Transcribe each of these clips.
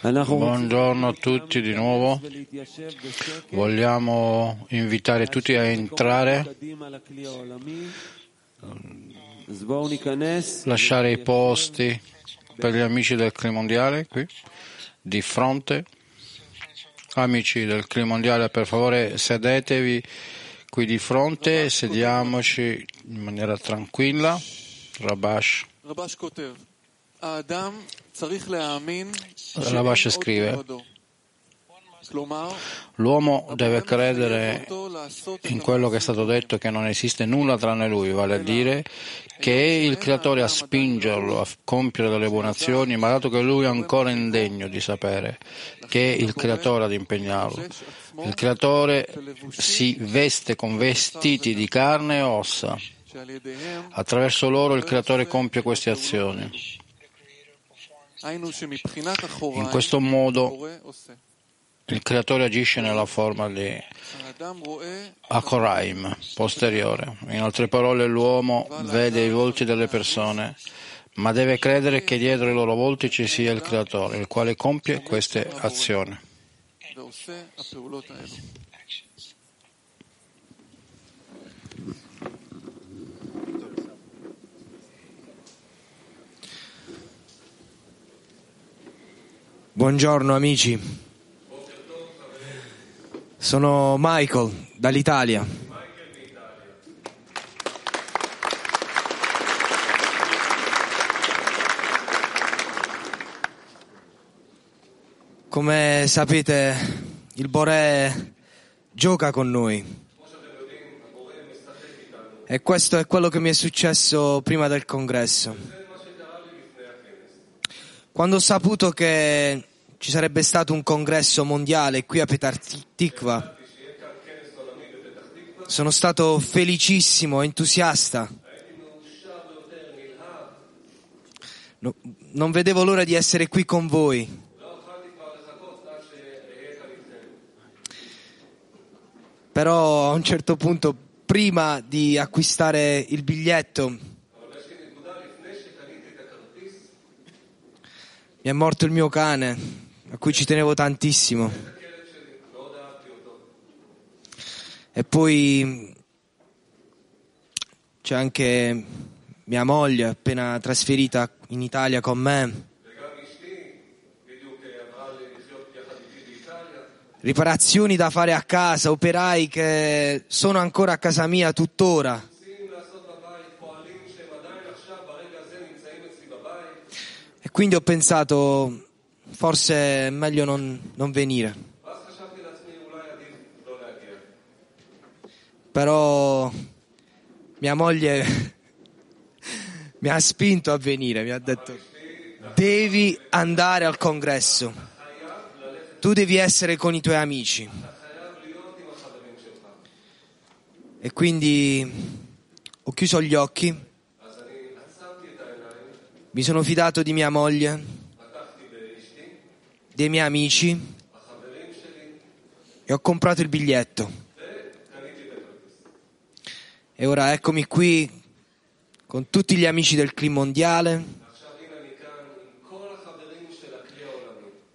Buongiorno a tutti di nuovo. Vogliamo invitare tutti a entrare, lasciare i posti per gli amici del clima mondiale qui, di fronte. Amici del clima mondiale, per favore sedetevi qui di fronte, sediamoci in maniera tranquilla. Rabash. Rabash scrive, l'uomo deve credere in quello che è stato detto che non esiste nulla tranne lui, vale a dire che è il creatore a spingerlo a compiere delle buone azioni, ma dato che lui è ancora indegno di sapere che è il creatore ad impegnarlo. Il creatore si veste con vestiti di carne e ossa. Attraverso loro il Creatore compie queste azioni. In questo modo il creatore agisce nella forma di Akoraim, posteriore. In altre parole, l'uomo vede i volti delle persone, ma deve credere che dietro i loro volti ci sia il creatore, il quale compie queste azioni. Buongiorno amici, sono Michael dall'Italia. Come sapete, il Boré gioca con noi. E questo è quello che mi è successo prima del congresso. Quando ho saputo che ci sarebbe stato un congresso mondiale qui a Petar Tikva, sono stato felicissimo, entusiasta. No- non vedevo l'ora di essere qui con voi. Però a un certo punto, prima di acquistare il biglietto, mi è morto il mio cane, a cui ci tenevo tantissimo. E poi c'è anche mia moglie, appena trasferita in Italia con me. Riparazioni da fare a casa, operai che sono ancora a casa mia tuttora. Quindi ho pensato, forse è meglio non, non venire. Però mia moglie mi ha spinto a venire, mi ha detto, devi andare al congresso, tu devi essere con i tuoi amici. E quindi ho chiuso gli occhi, mi sono fidato di mia moglie, dei miei amici e ho comprato il biglietto. E ora eccomi qui con tutti gli amici del clima mondiale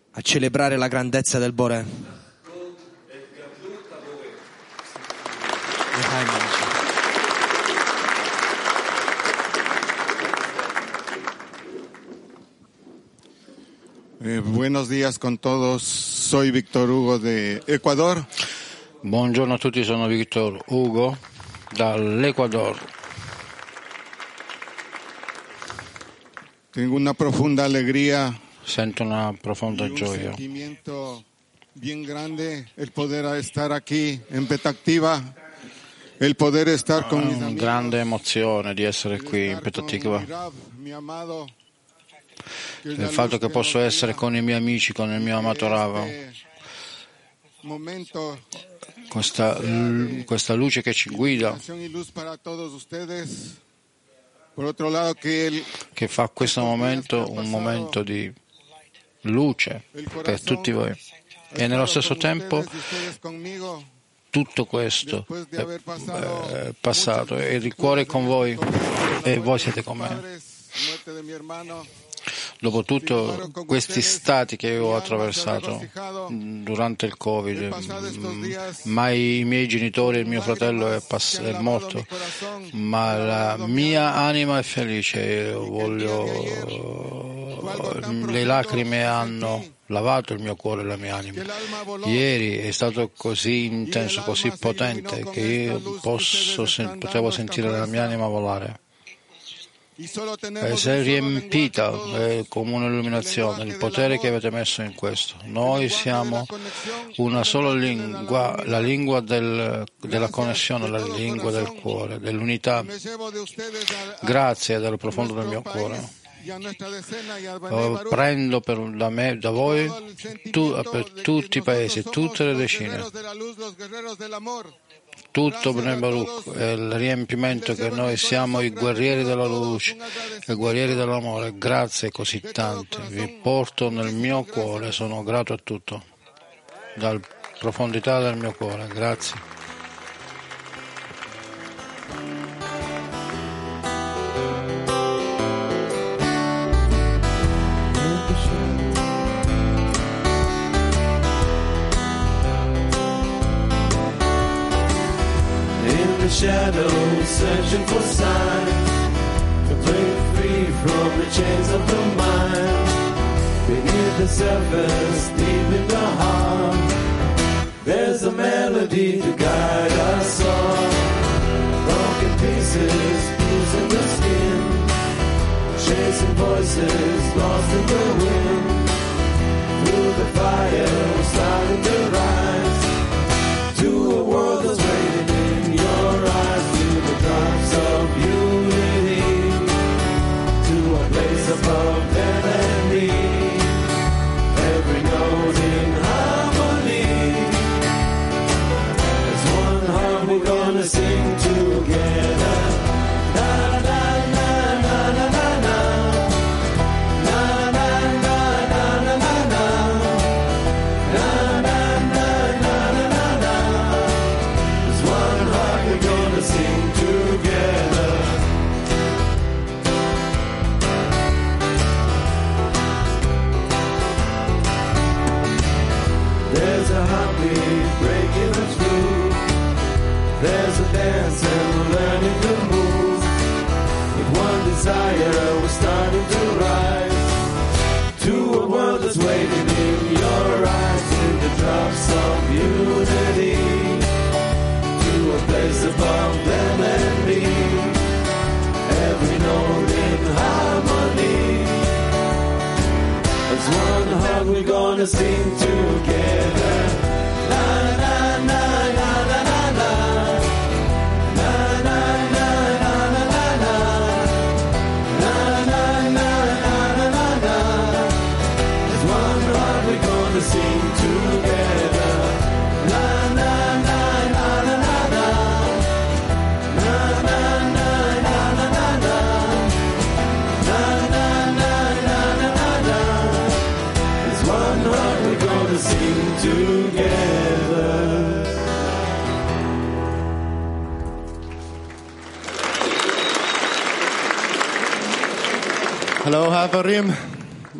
a celebrare la grandezza del Boré. Eh, buenos días con todos. Soy Víctor Hugo de Ecuador. Buongiorno a tutti, sono Victor Hugo dall'Ecuador. Tengo una profunda alegría Sento una y profonda un gioia. sentimiento bien grande el poder estar aquí en Petactiva, el poder estar con mis Una amigos. grande emozione di essere qui in con mi amado, es Il fatto che posso essere con i miei amici, con il mio amato Rava, questa, questa luce che ci guida, che fa questo momento un momento di luce per tutti voi. E nello stesso tempo tutto questo è, è passato e il cuore è con voi e voi siete con me. Dopo tutti questi stati che ho attraversato durante il Covid, mm, mai i miei genitori e il mio fratello è, pass- è morto, ma la mia anima è felice. Io voglio... Le lacrime hanno lavato il mio cuore e la mia anima. Ieri è stato così intenso, così potente che io posso, potevo sentire la mia anima volare. Y solo E tenemos si riempita eh, come un'illuminazione, il potere che avete messo in questo. Noi siamo una sola lingua, la lingua del- della connessione, la lingua del cuore, dell'unità. Grazie dal profondo del mio cuore. Baruch Prendo per- da me, da voi, tu- per tutti i paesi, tutte le decine. Tutto Bnei Baruch e il riempimento che noi siamo i guerrieri della luce, i guerrieri dell'amore. Grazie così tante. Vi porto nel mio cuore, sono grato a tutto. Dal profondità del mio cuore. Grazie. The shadows, searching for signs to break free from the chains of the mind. Beneath the surface, deep in the heart, there's a melody to guide us all. Broken pieces, bruising the skin, chasing voices lost in the wind. Through the fire, starting to rise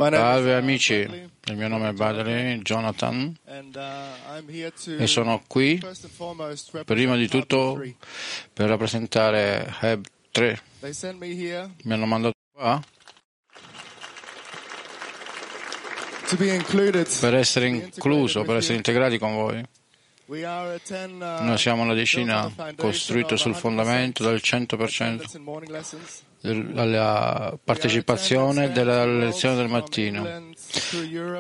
Salve amici, il mio nome è Badri Jonathan uh, e sono qui prima di tutto Hub 3. per rappresentare Heb 3. They sent me here Mi hanno mandato qua per essere incluso, per essere integrati con voi. We are a 10, uh, Noi siamo una decina of sul 100% fondamento del 100% della partecipazione della lezione del mattino.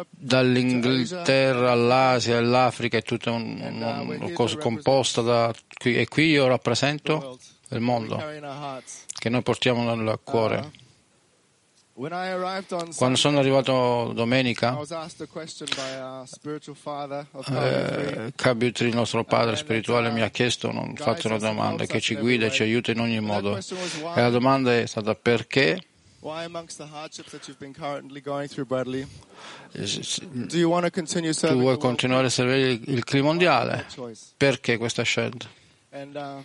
Dall'Inghilterra all'Asia all'Africa è tutta un- un- una cosa composta da qui, e qui io rappresento il mondo che noi portiamo nel cuore. Quando sono arrivato domenica, eh, Kabutri, il nostro padre spirituale, mi ha chiesto, un- fatto una domanda che ci guida e ci aiuta in ogni modo. E la domanda è stata perché tu vuoi continuare a servire il- clima mondiale? Perché questa scelta? Uh,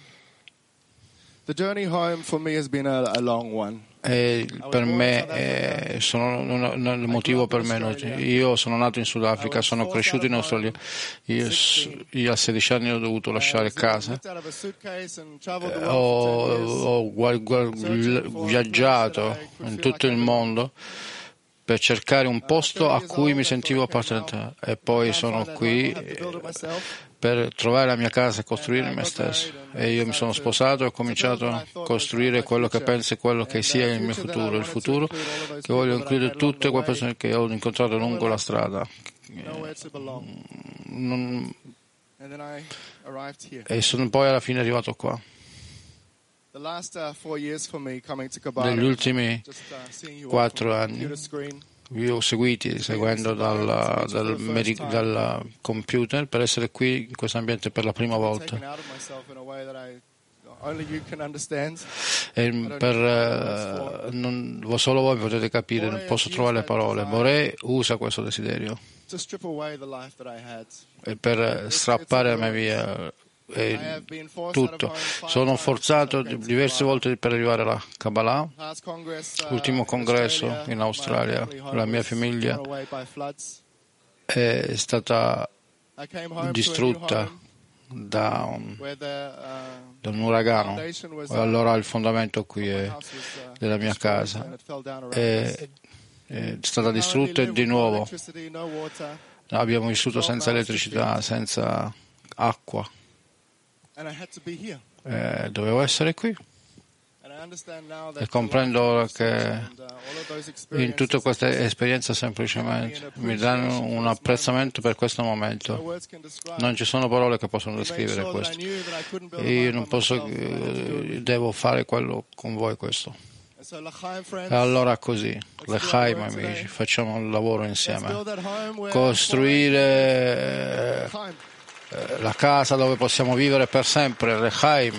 the journey home for me has been a, a long one. E per me eh, sono un- un- il motivo per me. Io sono nato in Sudafrica, sono cresciuto in Australia. Io, io a 16 anni ho dovuto lasciare casa. Eh, Ho, world for 10 years. ho viaggiato in tutto il mondo per cercare un posto a cui mi sentivo appartenente e poi sono qui Per trovare la mia casa e costruire me stesso. E io mi sono sposato e ho cominciato a costruire quello che penso e quello che sia il mio futuro, il futuro che voglio includere tutte quelle persone che ho incontrato lungo la strada. Belong. Non- e sono poi alla fine arrivato qua. Uh. Negli ultimi uh, quattro anni. Vi ho seguiti seguendo dal, dal dal computer per essere qui in questo ambiente per la prima volta. E per, eh, non, solo voi potete capire, non posso trovare le parole. Vorrei usa questo desiderio e per strappare a me via eh, tutto. Sono forzato diverse volte per arrivare alla Kabbalah. Uh, L'ultimo in congresso in Australia, la mia famiglia è stata distrutta da un, uh, da un uragano. uh, allora il fondamento qui è, uh, della mia casa è, è stata distrutta di nuovo. Abbiamo vissuto senza elettricità, senza acqua. Eh, dovevo essere qui. E comprendo ora che uh, In tutte experiences queste esperienze semplicemente mi danno un apprezzamento per questo momento. Non ci sono parole che possono descrivere questo. io non posso, eh, devo fare quello con voi questo. E allora così, le Chaim amici, facciamo un lavoro insieme. Costruire la casa dove possiamo vivere per sempre, le Chaim.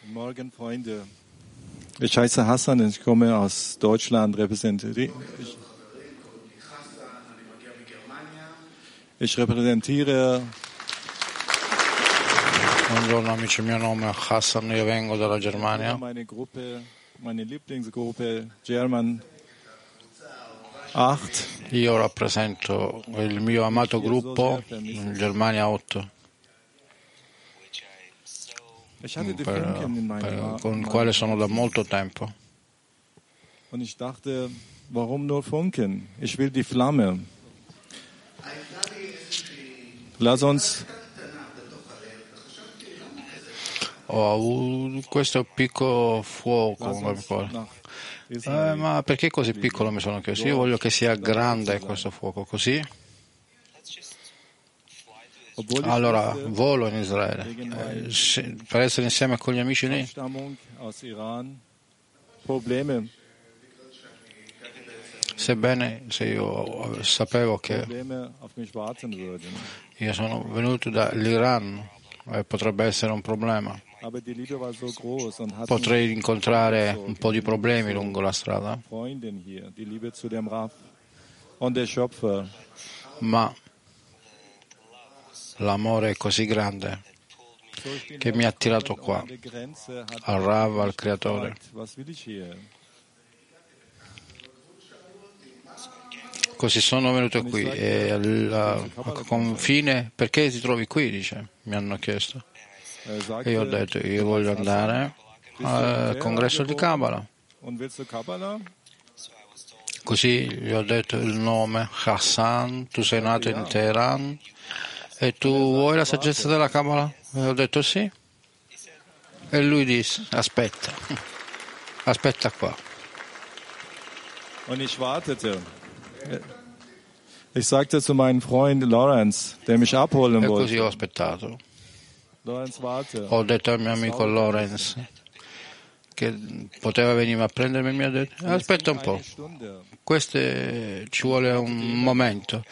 Guten Morgen, Freunde. Ich heiße Hassan und ich komme aus Deutschland, repräsentiere. Ich, ich repräsentiere Buongiorno amici, il mio nome è Hassan, io vengo dalla Germania. meine Gruppe, meine Lieblingsgruppe German 8. Io rappresento il mio amato gruppo in Germania 8, Ich hatte die per- per- con il quale sono da molto tempo. Und ich dachte, warum nur Funken? Ich will die Flamme. Lass uns Ho avuto questo piccolo fuoco Eh, Israel. ma perché così piccolo mi sono chiesto? Io voglio che sia grande questo fuoco, così? Allora volo in Israele. Eh, per essere insieme con gli amici lì. Sebbene se io sapevo che io sono venuto dall'Iran e potrebbe essere un problema, Potrei incontrare un po' di problemi lungo la strada, ma l'amore è così grande che mi ha attirato qua, al Rav, al Creatore. Così sono venuto qui e al confine, perché ti trovi qui? Dice, mi hanno chiesto. E io ho detto, io voglio andare al congresso di Kabbalah. Così gli ho detto il nome, Hassan, tu sei nato in Teheran e tu vuoi la saggezza della Kabbalah? E ho detto sì. E lui disse, aspetta, aspetta qua. Und ich wartete. Ich sagte zu meinem Freund Lawrence, der mich abholen E così ho wollte, aspettato. Ho detto al mio amico Lorenz che poteva venire a prendermi, mi ha detto, aspetta un po', questo ci vuole un momento.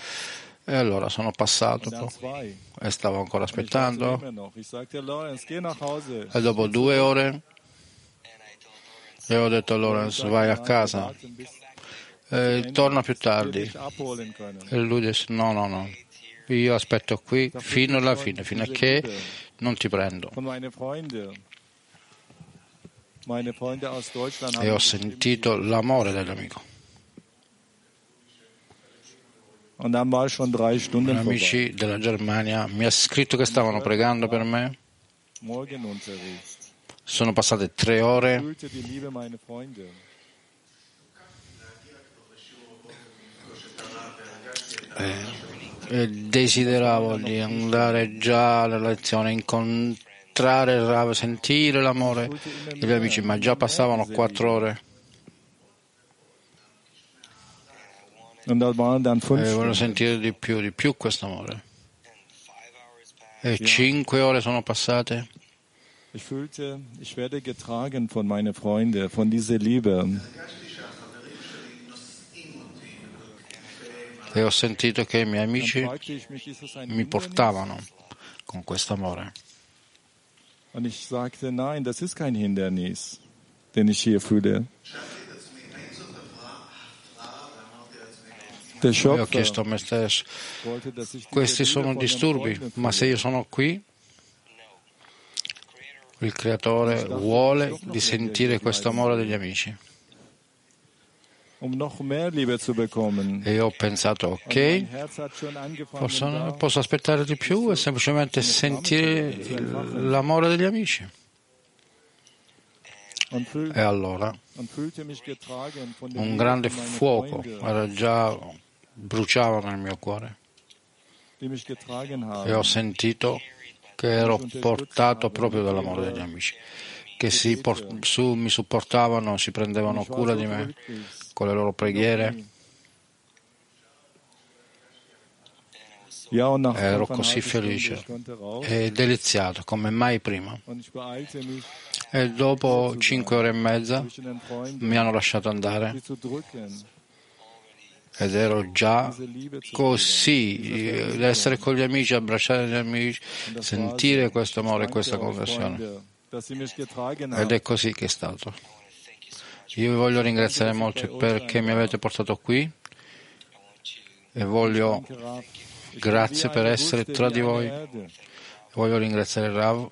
E allora sono passato e stavo ancora aspettando. e dopo due ore e ho detto a Lorenz vai a casa. E torna più tardi. E lui disse no, no, no, io aspetto qui fino alla fine, fino a che non ti prendo. E ho sentito l'amore dell'amico. Gli amici della Germania mi ha scritto che stavano pregando per me. Sono passate tre ore fühlte e desideravo di andare già alla lezione, incontrare il Rav, sentire l'amore degli amici, ma già passavano quattro ore e volevo sentire di più, di più questo amore. E cinque ore sono passate Ich fühlte, ich werde getragen von meinen Freunden, von dieser Liebe. E ho sentito che i miei amici mi portavano con questo amore. Und ich sagte, nein, das ist kein Hindernis, den ich hier fühle. Der E ho chiesto a me stesso, questi sono disturbi, ma se io sono qui, il creatore vuole di sentire questo amore degli amici. E io ho pensato, ok, posso, posso aspettare di più e semplicemente sentire l'amore degli amici. E allora un grande fuoco era già bruciava nel mio cuore. E ho sentito che ero portato proprio dall'amore degli amici, che si su- mi supportavano, si prendevano cura di me. Con le loro preghiere. Ero così felice e deliziato come mai prima. E dopo cinque ore e mezza mi hanno lasciato andare ed ero già così, eh, essere con gli amici, abbracciare gli amici, sentire questo amore e questa conversione. Ed è così che è stato. Io vi voglio ringraziare molto perché mi avete portato qui e voglio, grazie per essere tra di voi. Voglio ringraziare Rav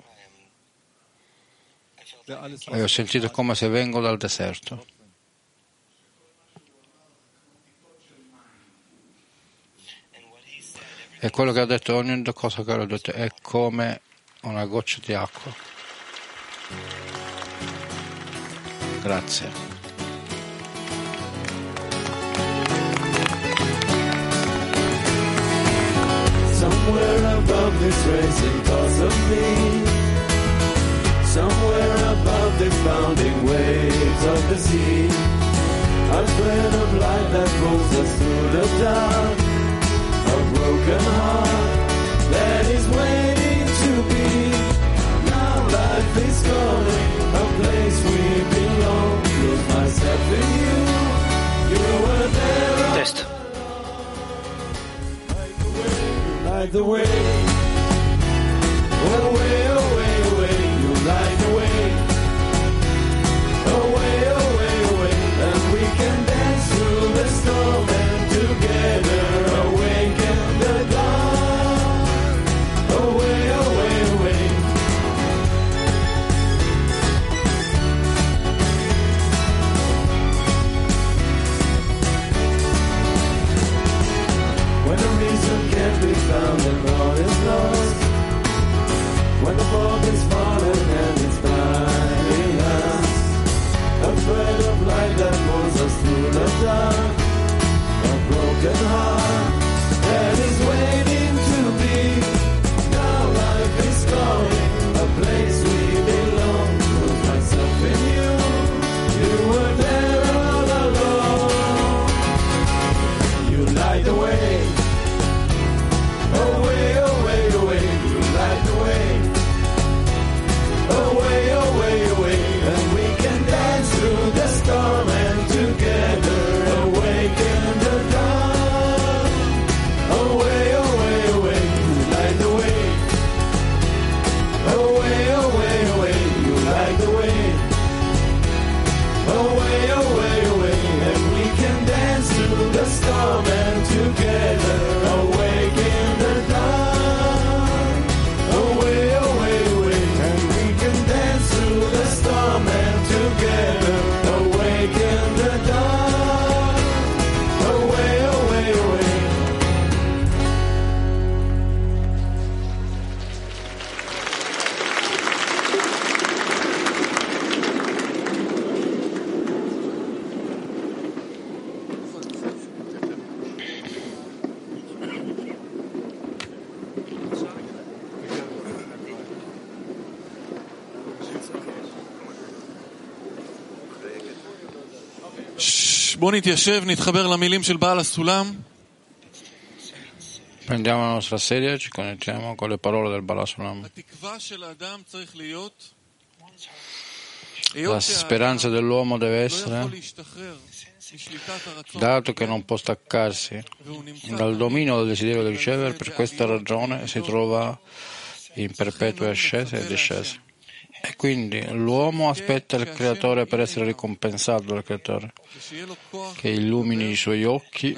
e ho sentito come se vengo dal deserto. E quello che ha detto ogni cosa che ha detto è come una goccia di acqua. Grazie. Somewhere above this racing thoughts of me. Somewhere above the pounding waves of the sea. A thread of light that pulls us through the dark. A broken heart that is waiting to be. Now life is calling, a place we belong. Lose myself in you. You were there. Test. light the way. בואו נתיישב, נתחבר למילים של בעל הסולם. Prendiamo la nostra sedia e ci connettiamo con le parole del Balasulam. התקווה של האדם צריך להיות... La היות speranza שהאדם dell'uomo deve לא essere, יכול להשתחרר משליטת הרצון dato che non può staccarsi והוא נמצא dal dominio del desiderio di ricevere, per questa ragione si trova in perpetue ascese e discese. E quindi l'uomo aspetta il Creatore per essere ricompensato dal Creatore, che illumini i suoi occhi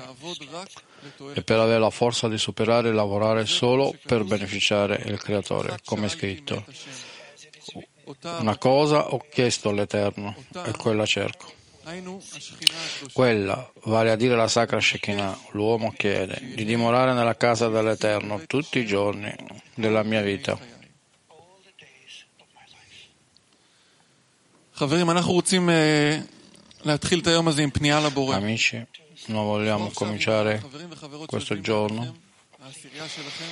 e per avere la forza di superare e lavorare solo per beneficiare il Creatore, come è scritto. Una cosa ho chiesto all'Eterno e quella cerco. Quella, vale a dire la sacra Shekinah, l'uomo chiede di dimorare nella casa dell'Eterno tutti i giorni della mia vita חברים, אנחנו רוצים אה, להתחיל את היום הזה עם פנייה לבורא. Amici, noi vogliamo cominciare חברים וחברות questo שיושבים giorno לידכם, העשירייה שלכם,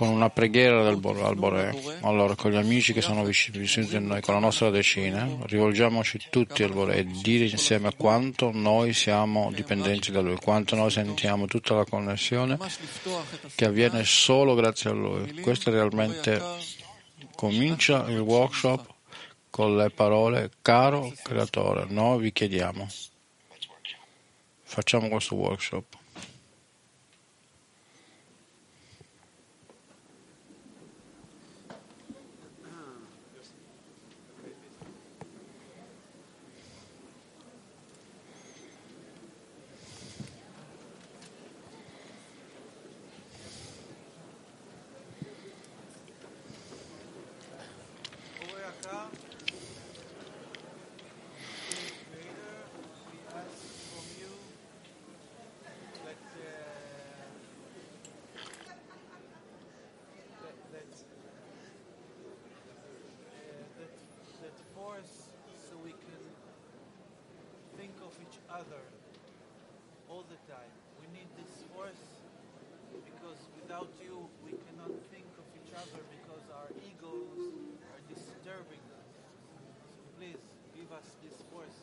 con una preghiera del Bo- al Boré. Allora, con gli amici che sono vicini, vicini a noi, con la nostra decina, rivolgiamoci tutti al Boré e dire insieme quanto noi siamo dipendenti da Lui, quanto noi sentiamo tutta la connessione ממש לפתוח את che הספינה, avviene solo grazie a Lui. מילים, Questo "בורא realmente יקר, comincia il workshop con le parole caro creatore, noi vi chiediamo. Facciamo questo workshop. Other all the time. We need this force because without you we cannot think of each other because our egos are disturbing us. So please give us this force.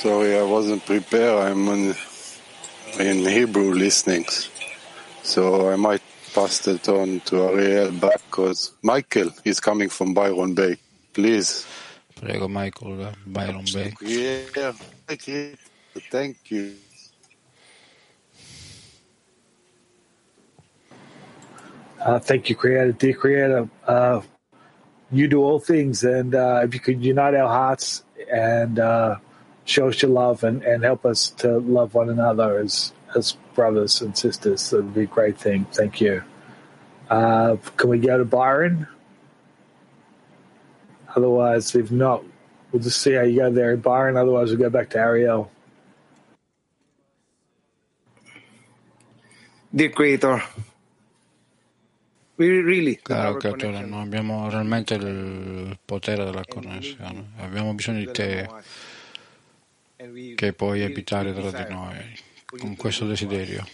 Sorry, I wasn't prepared. I'm on, in Hebrew listening. So I might pass it on to Ariel back because Michael is coming from Byron Bay. Please. Prego Michael Byron Bay. Yeah, thank you. Uh, thank you, Creator. Dear Creator, uh, you do all things, and uh, if you could unite our hearts and uh, show us your love and, and help us to love one another as as brothers and sisters, that would be a great thing. Thank you. Uh, can we go to Byron? Otherwise, if not, we'll just see how you go there, Byron. Otherwise, we'll go back to Ariel. Dear Creator, we really have Caro our creatore, connection. noi abbiamo realmente il potere della connessione, abbiamo bisogno di te And we che puoi abitare tra di noi con to questo desiderio.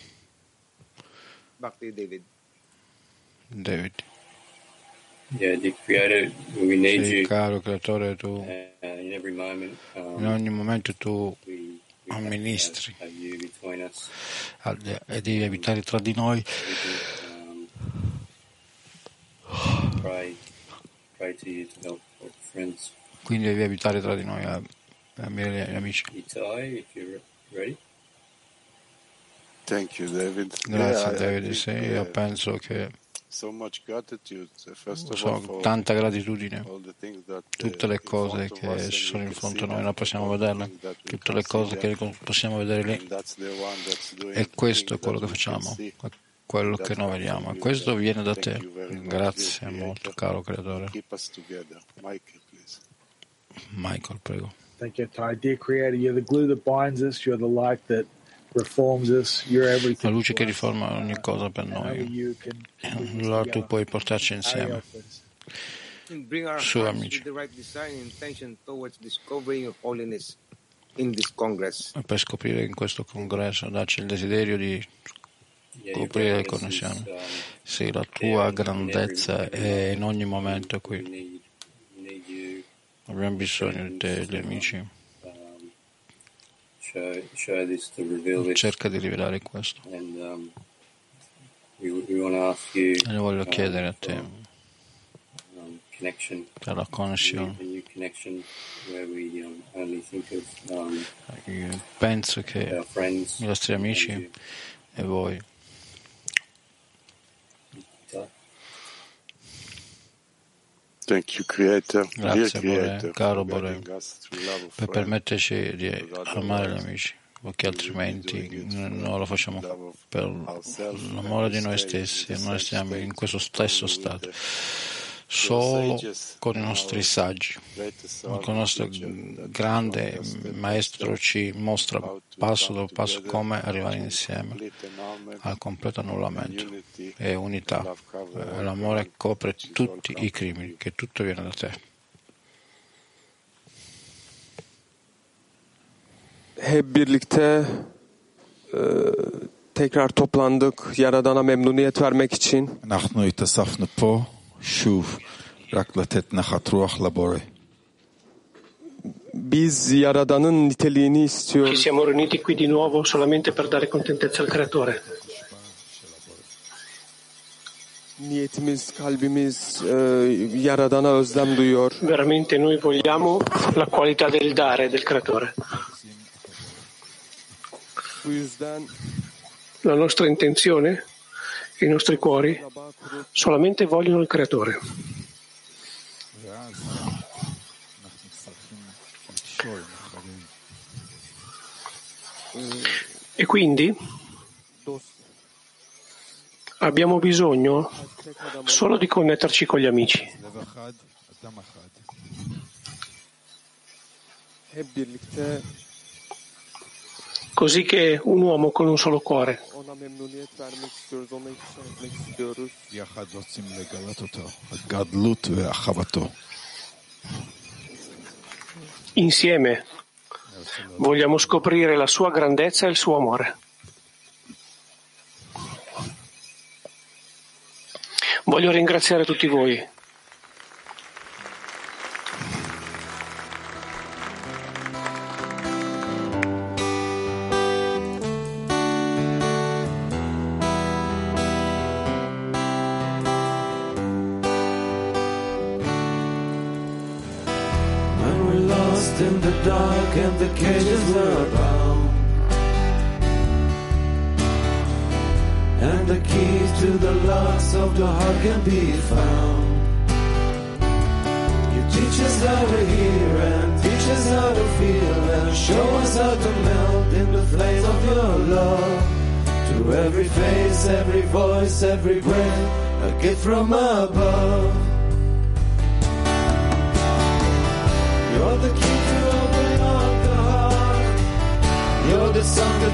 David. Sì, caro creatore, tu uh, in moment. Um, in ogni momento tu amministri us. e devi abitare tra di noi. Um, Quindi devi evitare tra di noi, amici amici. Itai, if you're ready. Thank you, David. Grazie David, sì, uh, io penso che so uh, first of so all, for tanta gratitudine. uh, Tutte le cose che ci sono in fronte a noi, noi possiamo vederle, tutte le cose che possiamo vedere lì. E questo è quello che facciamo, quello che noi vediamo. E questo viene da te. Grazie molto, caro creatore. Michael, prego. Thank you, Ty. Dear Creator, you're the glue that binds us. You're the light that reforms us. You're La luce che riforma ogni cosa per noi. you can bring us Allora tu puoi portarci insieme. Su, amici. per scoprire in questo congresso, darci il desiderio di scoprire le connessioni. um, Sì, la tua grandezza è in ogni momento qui. Abbiamo bisogno di te, gli amici. Cerca di rivelare questo. Um, E voglio um, chiedere a te um, per la connessione. um, penso che i nostri amici e voi So, Thank you, Creator. Grazie, Bore, caro Bore, per permetterci di amare gli amici, perché altrimenti non lo facciamo per l'amore di noi stessi e noi stiamo in questo stesso stato, solo con i nostri saggi. Con il nostro grande maestro ci mostra passo dopo passo come arrivare insieme al completo annullamento e unità. E L'amore copre tutti i crimini, che tutto viene da te. hep birlikte e, tekrar toplandık Yaradan'a memnuniyet vermek için. אנחנו התאספנו פה שוב רק לתת נחת רוח לבורא. Biz Yaradan'ın niteliğini Ci istiyoruz. siamo riuniti qui di nuovo solamente per dare contentezza al Creatore. Niyetimiz, kalbimiz e, Yaradan'a özlem duyuyor. Veramente noi vogliamo la qualità del dare del Creatore. Bu yüzden La nostra intenzione, i nostri cuori solamente vogliono il creatore. E quindi abbiamo bisogno solo di connetterci con gli amici. Così che un uomo con un solo cuore ona memnuniyet vermek istiyoruz, ona ikna etmek istiyoruz. Yahad rotzim legalat gadlut ve ahavato. Insieme vogliamo scoprire la sua grandezza e il suo amore. Voglio ringraziare tutti voi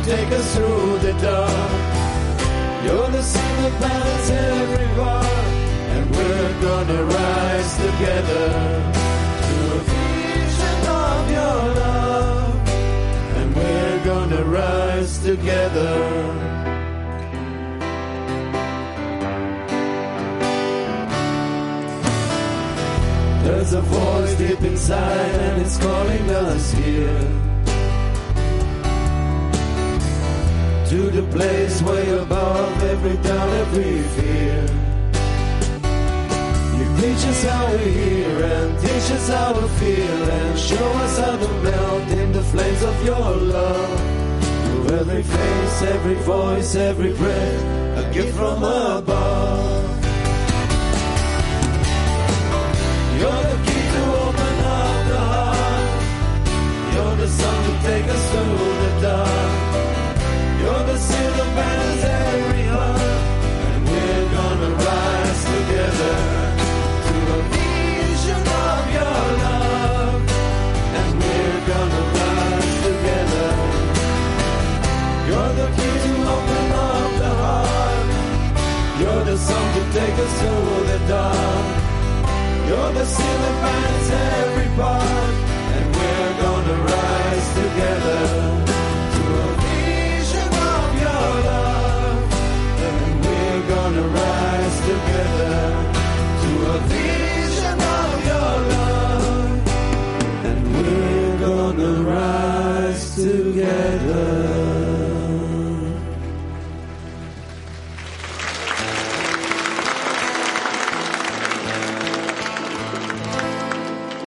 take us through the dark. You're the sun that balances every. And we're gonna rise together to a vision of your love. And we're gonna rise together. There's a voice deep inside and it's calling us here To the place way above every doubt, every fear You Teach us how we hear and teach us how we feel and show us how to melt in the flames of your love. Through every face, every voice, every breath, a gift from above.